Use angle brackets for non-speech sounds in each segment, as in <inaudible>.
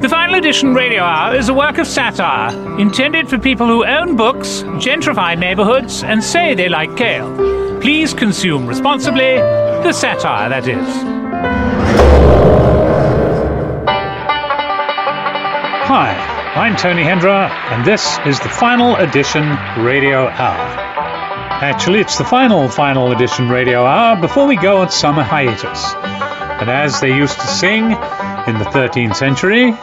The Final Edition Radio Hour is a work of satire intended for people who own books, gentrify neighborhoods, and say they like kale. Please consume responsibly. The satire, that is. Hi, I'm Tony Hendra, and this is the Final Edition Radio Hour. Actually, it's the final Final Edition Radio Hour before we go on summer hiatus. And as they used to sing in the 13th century,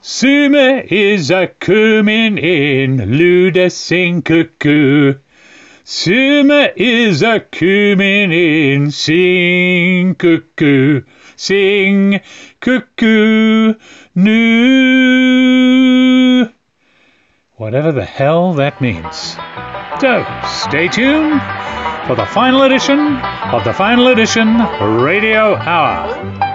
Summer is a coming in, Luda sing cuckoo. Is a coming in, sing cuckoo, sing cuckoo, noo. Whatever the hell that means. So, stay tuned for the final edition of the final edition Radio Hour.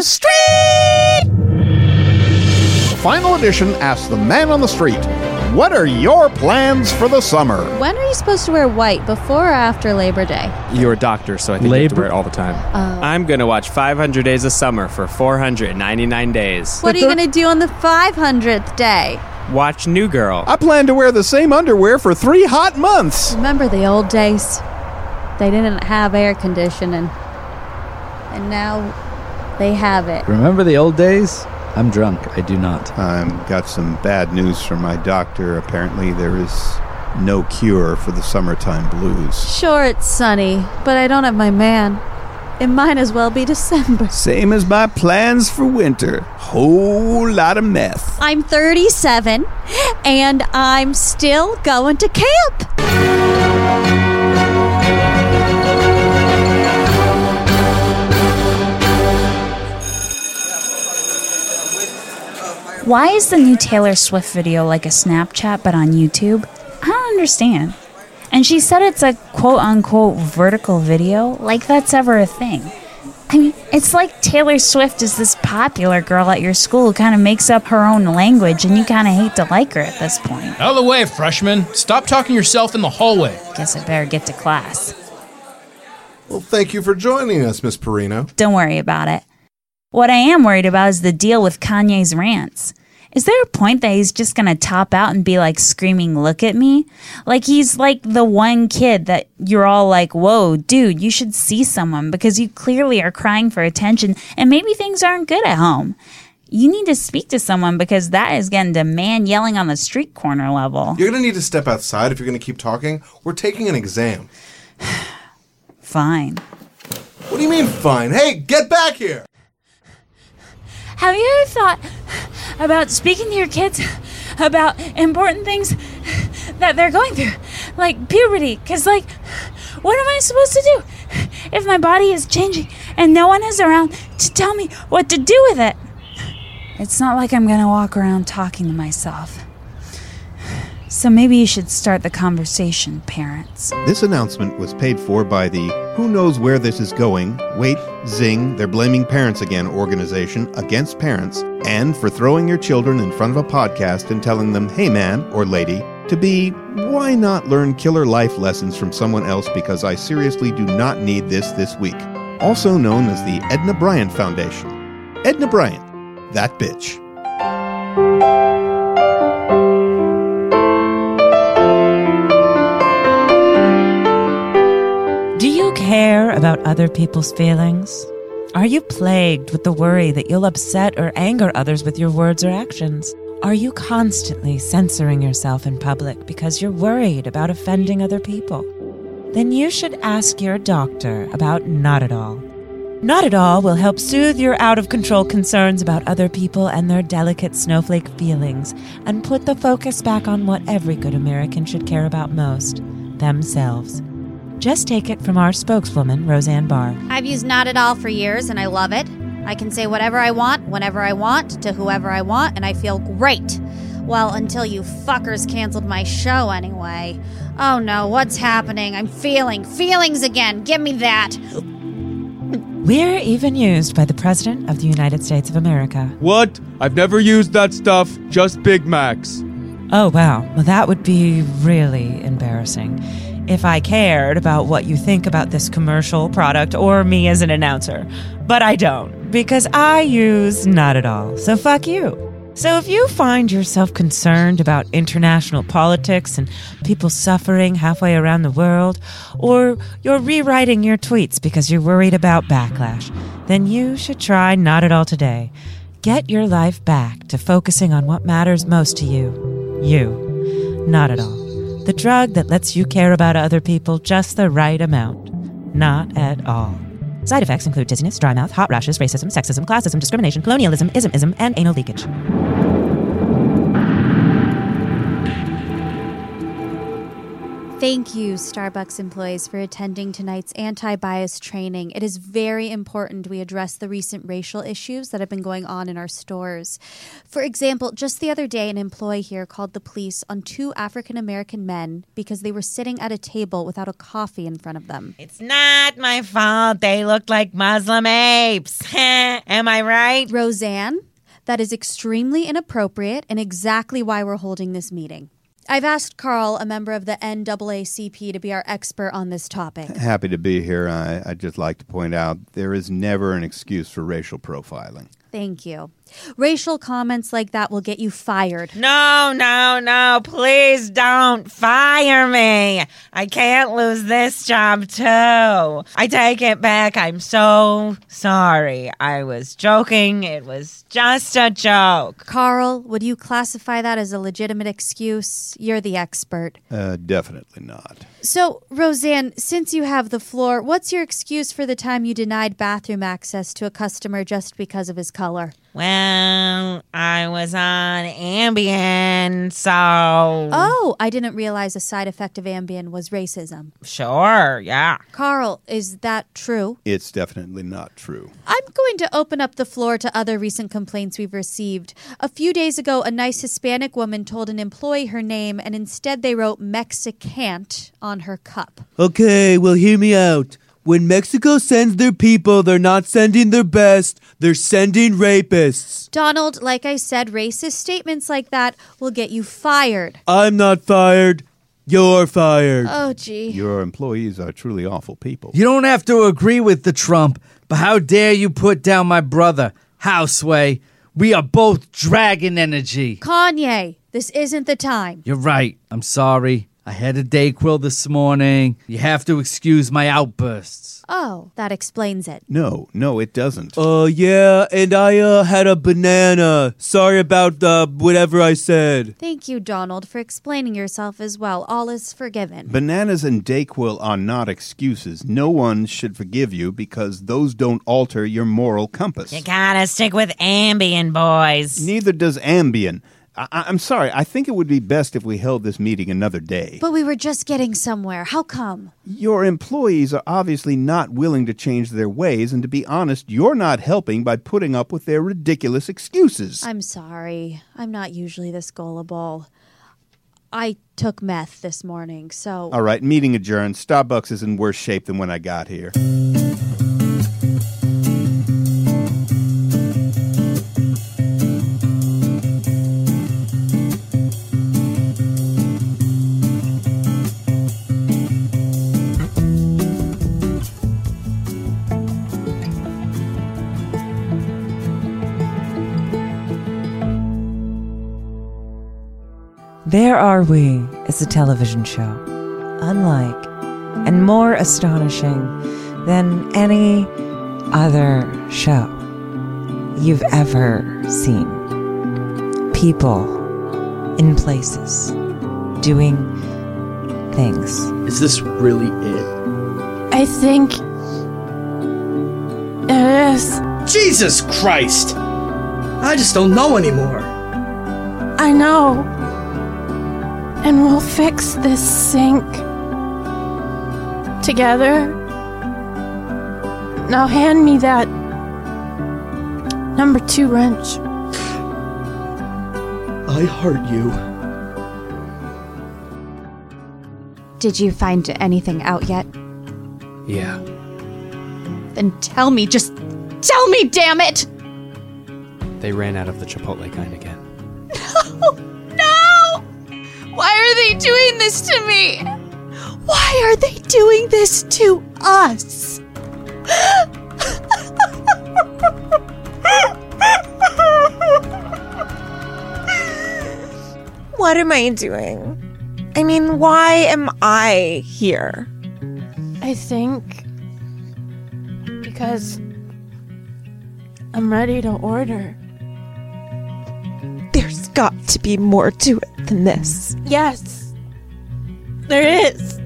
The street! Final edition asks the man on the street, what are your plans for the summer? When are you supposed to wear white, before or after Labor Day? You're a doctor, so I think you have to wear it all the time. Oh. I'm gonna watch 500 Days of Summer for 499 days. What are you going to do on the 500th day? Watch New Girl. I plan to wear the same underwear for three hot months. Remember the old days? They didn't have air conditioning. And now they have it. Remember the old days? I'm drunk. I do not. I've got some bad news from my doctor. Apparently, there is no cure for the summertime blues. Sure, it's sunny, but I don't have my man. It might as well be December. Same as my plans for winter. Whole lot of meth. I'm 37 and I'm still going to camp. Why is the new Taylor Swift video like a Snapchat but on YouTube? I don't understand. And she said it's a quote unquote vertical video, like that's ever a thing. I mean, it's like Taylor Swift is this popular girl at your school who kind of makes up her own language, and you kind of hate to like her at this point. Out of the way, freshman. Stop talking yourself in the hallway. Guess I better get to class. Well, thank you for joining us, Miss Perino. Don't worry about it. What I am worried about is the deal with Kanye's rants. Is there a point that he's just gonna top out and be like screaming, look at me? Like he's like the one kid that you're all like, whoa, dude, you should see someone because you clearly are crying for attention and maybe things aren't good at home. You need to speak to someone because that is getting to man yelling on the street corner level. You're going to need to step outside if you're going to keep talking. We're taking an exam. <sighs> Fine. What do you mean, fine? Hey, get back here! Have you ever thought about speaking to your kids about important things that they're going through? Like puberty. Because, like, what am I supposed to do if my body is changing and no one is around to tell me what to do with it? It's not like I'm going to walk around talking to myself. So maybe you should start the conversation, parents. This announcement was paid for by the Who Knows Where This Is Going, Wait, Zing, They're Blaming Parents Again organization against parents, and for throwing your children in front of a podcast and telling them, hey man or lady, to be, why not learn killer life lessons from someone else because I seriously do not need this this week. Also known as the Edna Bryant Foundation. Edna Bryant, that bitch. Care about other people's feelings? Are you plagued with the worry that you'll upset or anger others with your words or actions? Are you constantly censoring yourself in public because you're worried about offending other people? Then you should ask your doctor about Not At All. Not At All will help soothe your out of control concerns about other people and their delicate snowflake feelings and put the focus back on what every good American should care about most themselves. Just take it from our spokeswoman, Roseanne Barr. I've used Not At All for years and I love it. I can say whatever I want, whenever I want, to whoever I want, and I feel great. Well, until you fuckers canceled my show anyway. Oh no, what's happening? I'm feeling feelings again. Give me that. We're even used by the President of the United States of America. What? I've never used that stuff, just Big Macs. Oh, wow. Well, that would be really embarrassing if I cared about what you think about this commercial product or me as an announcer. But I don't, because I use not at all. So fuck you. So if you find yourself concerned about international politics and people suffering halfway around the world, or you're rewriting your tweets because you're worried about backlash, then you should try Not At All today. Get your life back to focusing on what matters most to you. You. Not at all. The drug that lets you care about other people just the right amount. Not at all. Side effects include dizziness, dry mouth, hot rashes, racism, sexism, classism, discrimination, colonialism, ism-ism, and anal leakage. Thank you, Starbucks employees, for attending tonight's anti bias training. It is very important we address the recent racial issues that have been going on in our stores. For example, just the other day, an employee here called the police on two African American men because they were sitting at a table without a coffee in front of them. It's not my fault. They looked like Muslim apes. <laughs> Am I right? Roseanne, that is extremely inappropriate and exactly why we're holding this meeting. I've asked Carl, a member of the NAACP, to be our expert on this topic. <laughs> Happy to be here. I, I'd just like to point out there is never an excuse for racial profiling. Thank you. Racial comments like that will get you fired. No, no, no. Please don't fire me. I can't lose this job, too. I take it back. I'm so sorry. I was joking. It was just a joke. Carl, would you classify that as a legitimate excuse? You're the expert. Uh, definitely not. So, Roseanne, since you have the floor, what's your excuse for the time you denied bathroom access to a customer just because of his color? Well, I was on Ambien, so. Oh, I didn't realize a side effect of Ambien was racism. Sure, yeah. Carl, is that true? It's definitely not true. I'm going to open up the floor to other recent complaints we've received. A few days ago, a nice Hispanic woman told an employee her name, and instead they wrote Mexicant on her cup. Okay, well, hear me out. When Mexico sends their people, they're not sending their best, they're sending rapists. Donald, like I said, racist statements like that will get you fired. I'm not fired. You're fired. Oh, gee. Your employees are truly awful people. You don't have to agree with the Trump, but how dare you put down my brother, Houseway? We are both dragon energy. Kanye, this isn't the time. You're right. I'm sorry. I had a Dayquil this morning. You have to excuse my outbursts. Oh, that explains it. No, no, it doesn't. Uh, yeah, and I uh had a banana. Sorry about uh whatever I said. Thank you, Donald, for explaining yourself as well. All is forgiven. Bananas and Dayquil are not excuses. No one should forgive you because those don't alter your moral compass. You gotta stick with Ambien, boys. Neither does Ambien. I- I'm sorry. I think it would be best if we held this meeting another day. But we were just getting somewhere. How come? Your employees are obviously not willing to change their ways, and to be honest, you're not helping by putting up with their ridiculous excuses. I'm sorry. I'm not usually this gullible. I took meth this morning, so. All right, meeting adjourned. Starbucks is in worse shape than when I got here. There Are We is a television show, unlike and more astonishing than any other show you've ever seen. People in places doing things. Is this really it? I think it is. Jesus Christ! I just don't know anymore. I know. And we'll fix this sink together. Now hand me that number two wrench. I heart you. Did you find anything out yet? Yeah. Then tell me, just tell me, damn it! They ran out of the Chipotle kind again. Are they doing this to me? Why are they doing this to us? What am I doing? I mean, why am I here? I think because I'm ready to order. There's got to be more to it than this. Yes, there is.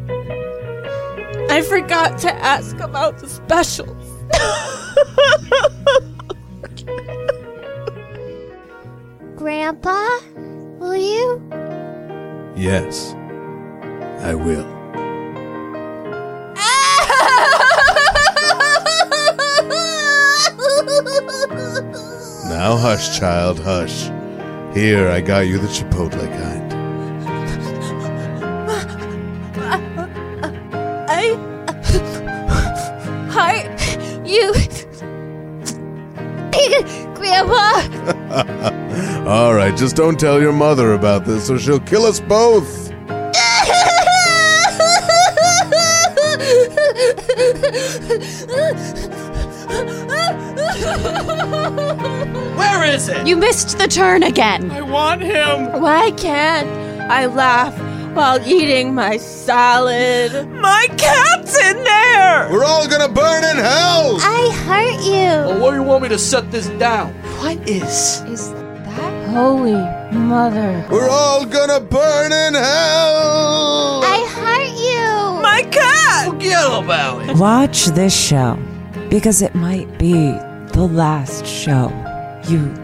I forgot to ask about the specials. <laughs> Grandpa, will you? Yes, I will. <laughs> Now hush, child, hush. Here, I got you the Chipotle kind. I. I. You. Grandpa! <laughs> All right, just don't tell your mother about this or she'll kill us both. You missed the turn again. I want him. Why can't I laugh while eating my salad? My cat's in there! We're all gonna burn in hell! I hurt you! Well, where do you want me to set this down? What is? Is that Holy Mother? We're all gonna burn in hell! I hurt you! My cat! Forget about it. Watch this show because it might be the last show you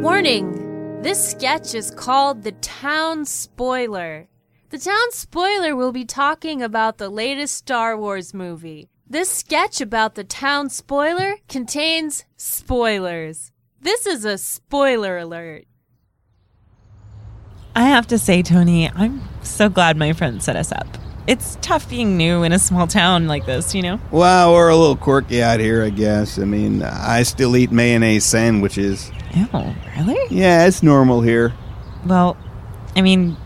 Warning! This sketch is called The Town Spoiler. The Town Spoiler will be talking about the latest Star Wars movie. This sketch about the Town Spoiler contains spoilers. This is a spoiler alert. I have to say, Tony, I'm so glad my friend set us up. It's tough being new in a small town like this, you know? Well, we're a little quirky out here, I guess. I mean, I still eat mayonnaise sandwiches. Oh, really? Yeah, it's normal here. Well, I mean,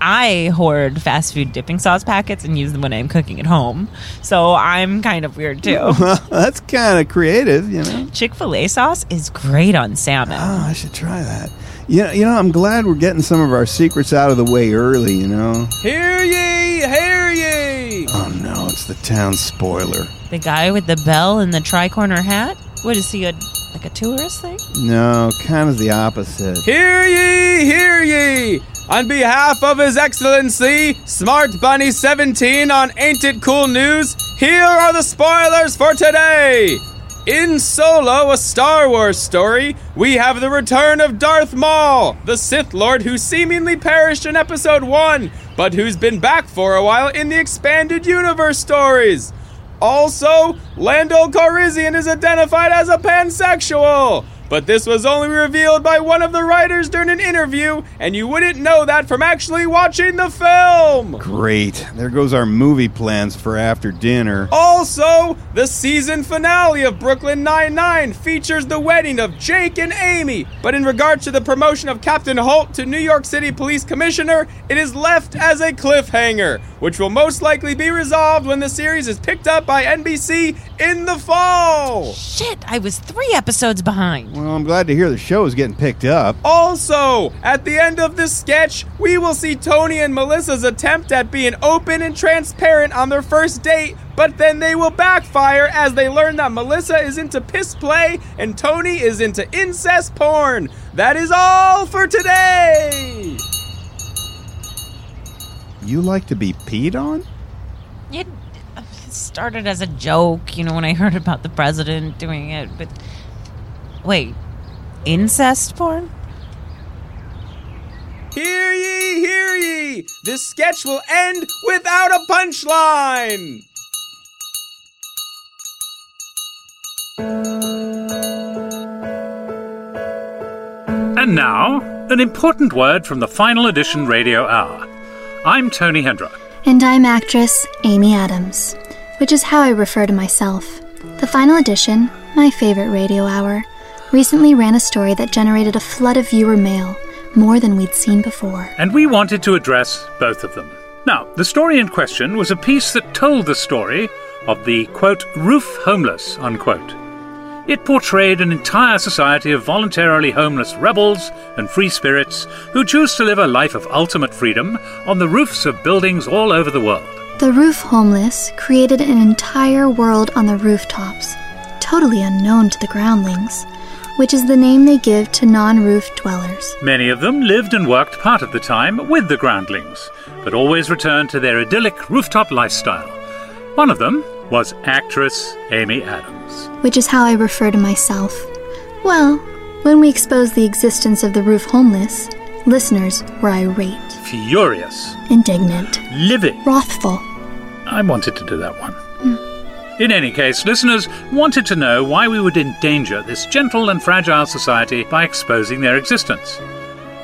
I hoard fast food dipping sauce packets and use them when I'm cooking at home. So I'm kind of weird too. <laughs> That's kind of creative, you know. Chick fil A sauce is great on salmon. Oh, I should try that. You know, you know, I'm glad we're getting some of our secrets out of the way early, you know. Hear ye, hear ye! Oh no, it's the town spoiler? The guy with the bell and the tri-corner hat? What is he, a, like a tourist thing? No, kind of the opposite. Hear ye, hear ye! On behalf of His Excellency, Smart Bunny 17 on Ain't It Cool News, here are the spoilers for today! In Solo, a Star Wars story, we have the return of Darth Maul, the Sith Lord who seemingly perished in Episode 1, but who's been back for a while in the Expanded Universe stories. Also, Lando Calrissian is identified as a pansexual. But this was only revealed by one of the writers during an interview, and you wouldn't know that from actually watching the film. Great. There goes our movie plans for after dinner. Also, the season finale of Brooklyn Nine-Nine features the wedding of Jake and Amy. But in regard to the promotion of Captain Holt to New York City Police Commissioner, it is left as a cliffhanger, which will most likely be resolved when the series is picked up by NBC in the fall. Shit, I was three episodes behind. Well, I'm glad to hear the show is getting picked up. Also, at the end of this sketch, we will see Tony and Melissa's attempt at being open and transparent on their first date, but then they will backfire as they learn that Melissa is into piss play and Tony is into incest porn. That is all for today. You like to be peed on? It started as a joke, you know, when I heard about the president doing it, but wait, incest porn? Hear ye, hear ye! This sketch will end without a punchline! And now, an important word from the final edition radio hour. I'm Tony Hendra. And I'm actress Amy Adams, which is how I refer to myself. The final edition, my favorite radio hour, recently ran a story that generated a flood of viewer mail, more than we'd seen before. And we wanted to address both of them. Now, the story in question was a piece that told the story of the, quote, roof homeless, unquote. It portrayed an entire society of voluntarily homeless rebels and free spirits who choose to live a life of ultimate freedom on the roofs of buildings all over the world. The roof homeless created an entire world on the rooftops, totally unknown to the groundlings, which is the name they give to non roof dwellers. Many of them lived and worked part of the time with the groundlings, but always returned to their idyllic rooftop lifestyle. One of them was actress Amy Adams. which is how I refer to myself. Well, when we exposed the existence of the roof homeless, listeners were irate, Furious, indignant, livid. wrathful. I wanted to do that one. Hmm. In any case, listeners wanted to know why we would endanger this gentle and fragile society by exposing their existence.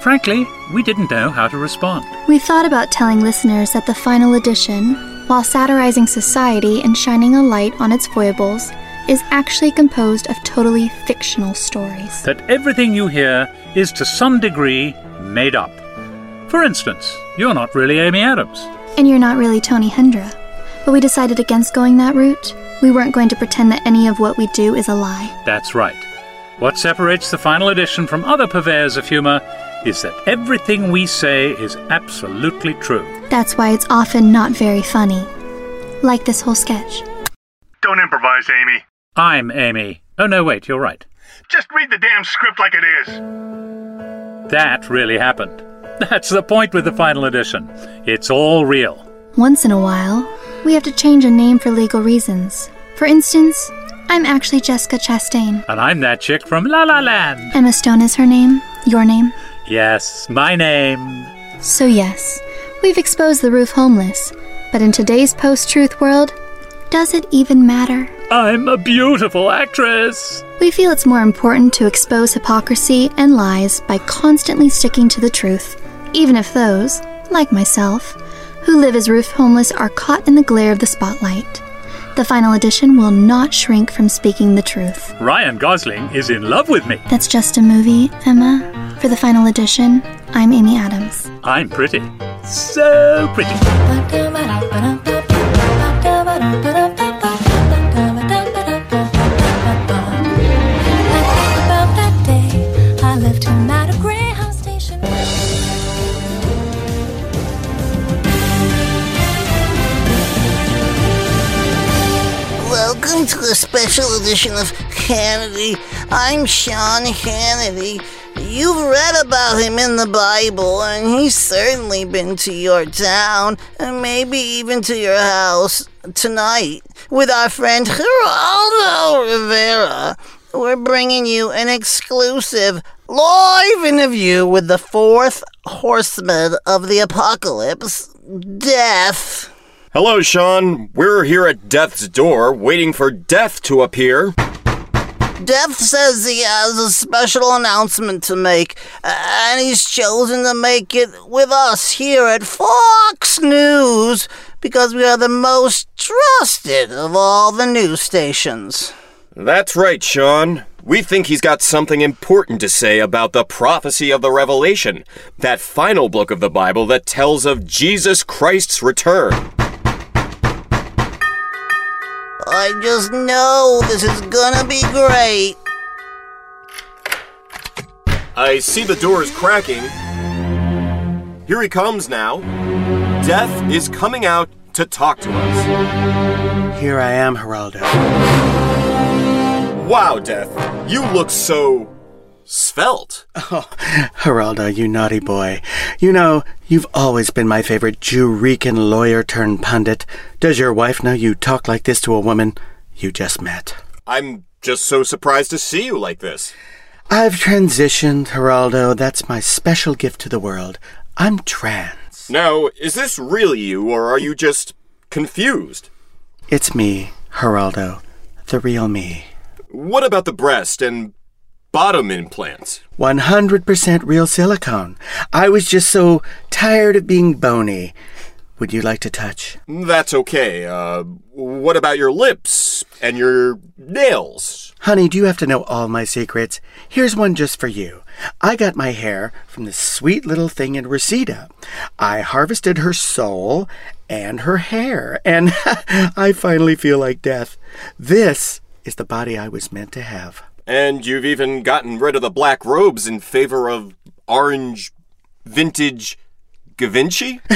Frankly, we didn't know how to respond. We thought about telling listeners that the final edition, while satirizing society and shining a light on its foibles, is actually composed of totally fictional stories. That everything you hear is to some degree made up. For instance, you're not really Amy Adams. And you're not really Tony Hendra. But we decided against going that route. We weren't going to pretend that any of what we do is a lie. That's right. What separates the final edition from other purveyors of humor is that everything we say is absolutely true. That's why it's often not very funny. Like this whole sketch. Don't improvise, Amy. I'm Amy. Oh, no, wait, you're right. Just read the damn script like it is. That really happened. <laughs> That's the point with the final edition. It's all real. Once in a while, we have to change a name for legal reasons. For instance, I'm actually Jessica Chastain. And I'm that chick from La La Land. Emma Stone is her name. Your name? Yes, my name. So, yes, we've exposed the roof homeless. But in today's post truth world, does it even matter? I'm a beautiful actress. We feel it's more important to expose hypocrisy and lies by constantly sticking to the truth, even if those, like myself, who live as roof homeless are caught in the glare of the spotlight. The final edition will not shrink from speaking the truth. Ryan Gosling is in love with me. That's just a movie, Emma. For the final edition, I'm Amy Adams. I'm pretty. So pretty. The special edition of Hannity. I'm Sean Hannity. You've read about him in the Bible, and he's certainly been to your town, and maybe even to your house tonight with our friend Geraldo Rivera. We're bringing you an exclusive live interview with the fourth horseman of the apocalypse, Death. Hello, Sean. We're here at Death's door, waiting for Death to appear. Death says he has a special announcement to make, and he's chosen to make it with us here at Fox News because we are the most trusted of all the news stations. That's right, Sean. We think he's got something important to say about the prophecy of the Revelation, that final book of the Bible that tells of Jesus Christ's return. I just know this is gonna be great. I see the door is cracking. Here he comes now. Death is coming out to talk to us. Here I am, Geraldo. Wow, Death. You look so. Svelte. Oh, Geraldo, you naughty boy. You know, you've always been my favorite Jew-Rican lawyer turned pundit. Does your wife know you talk like this to a woman you just met? I'm just so surprised to see you like this. I've transitioned, Geraldo. That's my special gift to the world. I'm trans. Now, is this really you, or are you just confused? It's me, Geraldo. The real me. What about the breast and bottom implants? 100% real silicone. I was just so tired of being bony. Would you like to touch? That's okay. Uh, what about your lips and your nails? Honey, do you have to know all my secrets? Here's one just for you. I got my hair from this sweet little thing in Reseda. I harvested her soul and her hair, and <laughs> I finally feel like death. This is the body I was meant to have. And you've even gotten rid of the black robes in favor of orange vintage Givenchy? <laughs>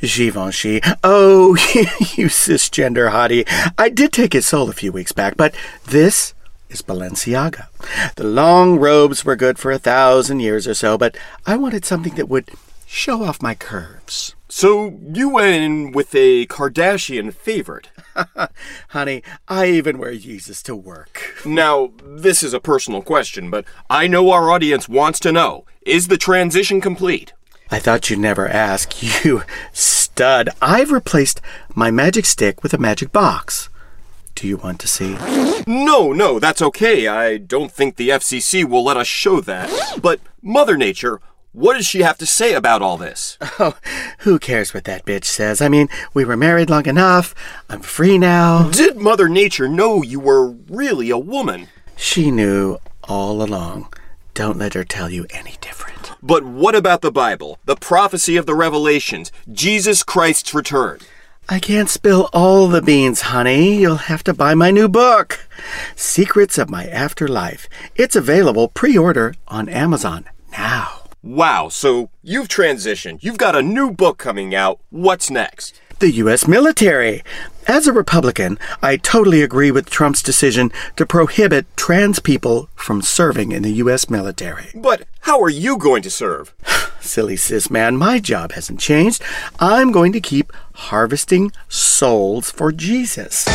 Givenchy. Oh, <laughs> you cisgender hottie. I did take his soul a few weeks back, but this is Balenciaga. The long robes were good for a thousand years or so, but I wanted something that would show off my curves. So you went in with a Kardashian favorite. <laughs> Honey, I even wear Jesus to work. <laughs> Now, this is a personal question, but I know our audience wants to know is the transition complete? I thought you'd never ask, <laughs> you stud. I've replaced my magic stick with a magic box. Do you want to see? No, no, that's okay. I don't think the FCC will let us show that. But, Mother Nature, what does she have to say about all this? <laughs> Oh, who cares what that bitch says? I mean, we were married long enough. I'm free now. Did Mother Nature know you were really a woman? She knew all along. Don't let her tell you any different. But what about the Bible? The prophecy of the Revelations? Jesus Christ's return? I can't spill all the beans, honey. You'll have to buy my new book, Secrets of My Afterlife. It's available pre order on Amazon now. Wow, so you've transitioned. You've got a new book coming out. What's next? The U.S. military. As a Republican, I totally agree with Trump's decision to prohibit trans people from serving in the U.S. military. But how are you going to serve? <sighs> Silly cis man, my job hasn't changed. I'm going to keep harvesting souls for Jesus.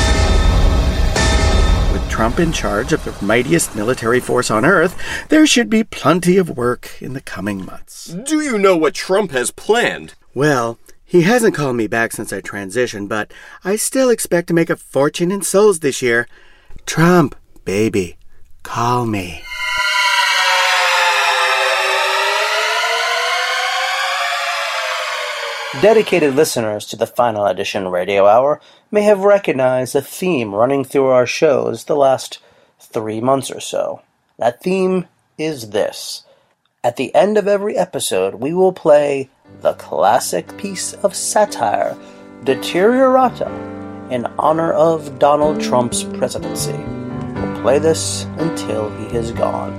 With Trump in charge of the mightiest military force on earth, there should be plenty of work in the coming months. Do you know what Trump has planned? Well, he hasn't called me back since I transitioned, but I still expect to make a fortune in souls this year. Trump, baby, call me. Dedicated listeners to the Final Edition Radio Hour may have recognized a theme running through our shows the last three months or so. That theme is this. At the end of every episode, we will play the classic piece of satire, Deteriorata, in honor of Donald Trump's presidency. We'll play this until he is gone,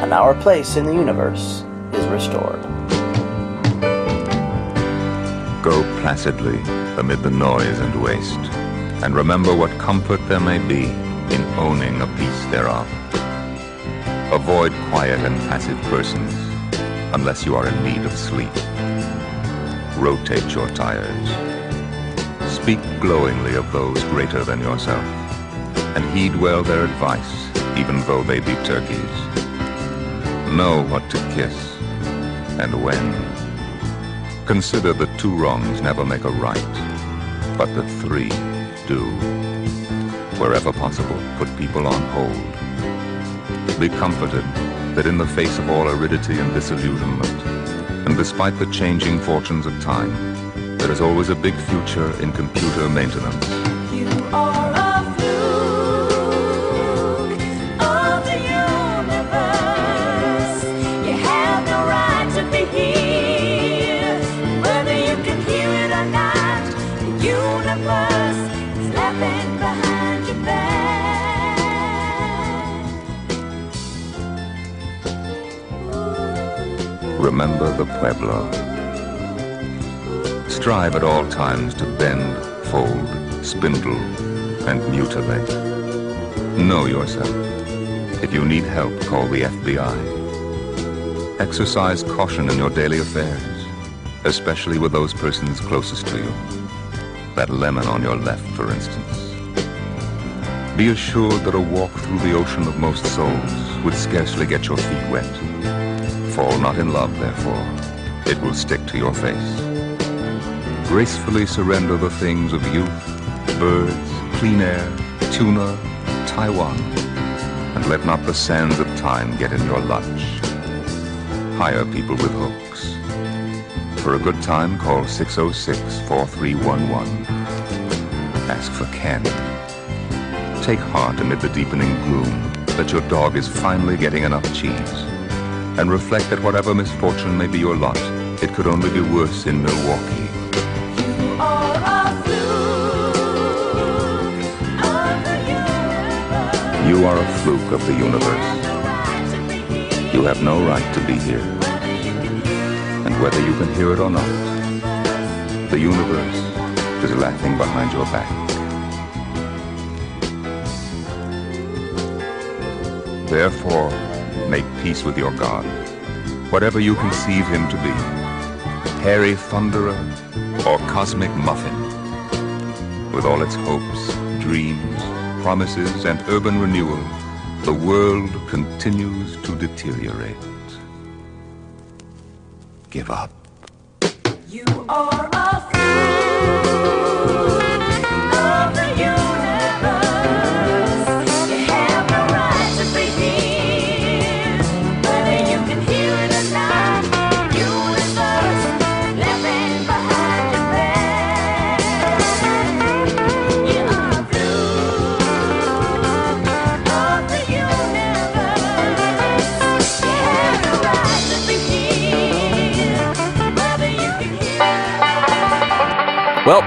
and our place in the universe is restored. Go placidly amid the noise and waste, and remember what comfort there may be in owning a piece thereof. Avoid quiet and passive persons unless you are in need of sleep. Rotate your tires. Speak glowingly of those greater than yourself, and heed well their advice, even though they be turkeys. Know what to kiss and when. Consider that two wrongs never make a right, but that three do. Wherever possible, put people on hold. Be comforted that in the face of all aridity and disillusionment, and despite the changing fortunes of time, there is always a big future in computer maintenance. Remember the Pueblo. Strive at all times to bend, fold, spindle, and mutilate. Know yourself. If you need help, call the FBI. Exercise caution in your daily affairs, especially with those persons closest to you. That lemon on your left, for instance. Be assured that a walk through the ocean of most souls would scarcely get your feet wet. Fall not in love, therefore. It will stick to your face. Gracefully surrender the things of youth, birds, clean air, tuna, Taiwan, and let not the sands of time get in your lunch. Hire people with hooks. For a good time, call 606-4311. Ask for Ken. Take heart amid the deepening gloom that your dog is finally getting enough cheese. And reflect that whatever misfortune may be your lot, it could only be worse in Milwaukee. You are a fluke of the universe. You have no right to be here. And whether you can hear it or not, the universe is laughing behind your back. Therefore, make peace with your God, whatever you conceive him to be, hairy thunderer or cosmic muffin. With all its hopes, dreams, promises, and urban renewal, the world continues to deteriorate. Give up. You are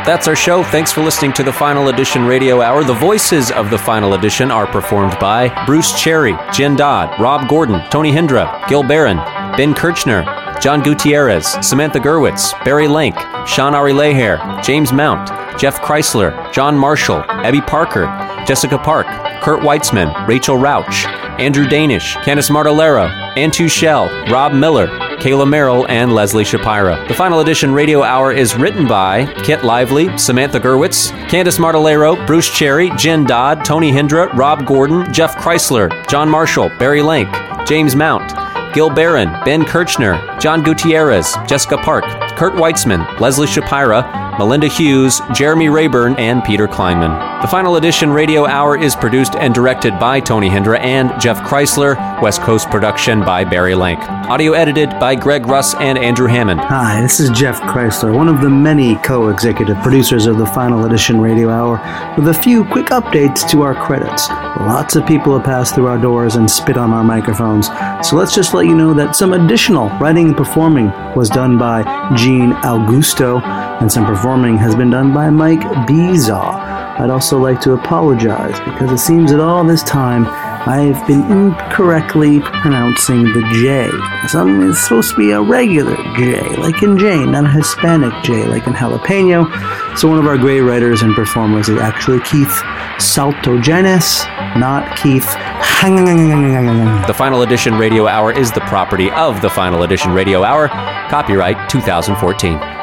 that's our show. Thanks for listening to the Final Edition Radio Hour. The voices of the Final Edition are performed by Bruce Cherry, Jen Dodd, Rob Gordon, Tony Hendra, Gil Barron, Ben Kirchner, John Gutierrez, Samantha Gerwitz, Barry Lank, Sean Ari Leher, James Mount, Jeff Chrysler, John Marshall, Abby Parker, Jessica Park, Kurt Weitzman, Rachel Rauch, Andrew Danish, Candice Martellero, Antu Shell, Rob Miller, Kayla Merrill, and Leslie Shapira. The Final Edition Radio Hour is written by Kit Lively, Samantha Gerwitz, Candice Martellero, Bruce Cherry, Jen Dodd, Tony Hendra, Rob Gordon, Jeff Chrysler, John Marshall, Barry Lank, James Mount, Gil Barron, Ben Kirchner, John Gutierrez, Jessica Park, Kurt Weitzman, Leslie Shapira, Melinda Hughes, Jeremy Rayburn, and Peter Kleinman. The Final Edition Radio Hour is produced and directed by Tony Hendra and Jeff Chrysler, West Coast production by Barry Lank. Audio edited by Greg Russ and Andrew Hammond. Hi, this is Jeff Chrysler, one of the many co executive producers of the Final Edition Radio Hour, with a few quick updates to our credits. Lots of people have passed through our doors and spit on our microphones, so let's just let you know that some additional writing and performing was done by Gene Augusto, and some performing has been done by Mike Bezaw. I'd also like to apologize because it seems that all this time I've been incorrectly pronouncing the J. Some is supposed to be a regular J, like in Jane, not a Hispanic J, like in jalapeno. So one of our great writers and performers is actually Keith Saltogenes, not Keith. The Final Edition Radio Hour is the property of the Final Edition Radio Hour. Copyright 2014.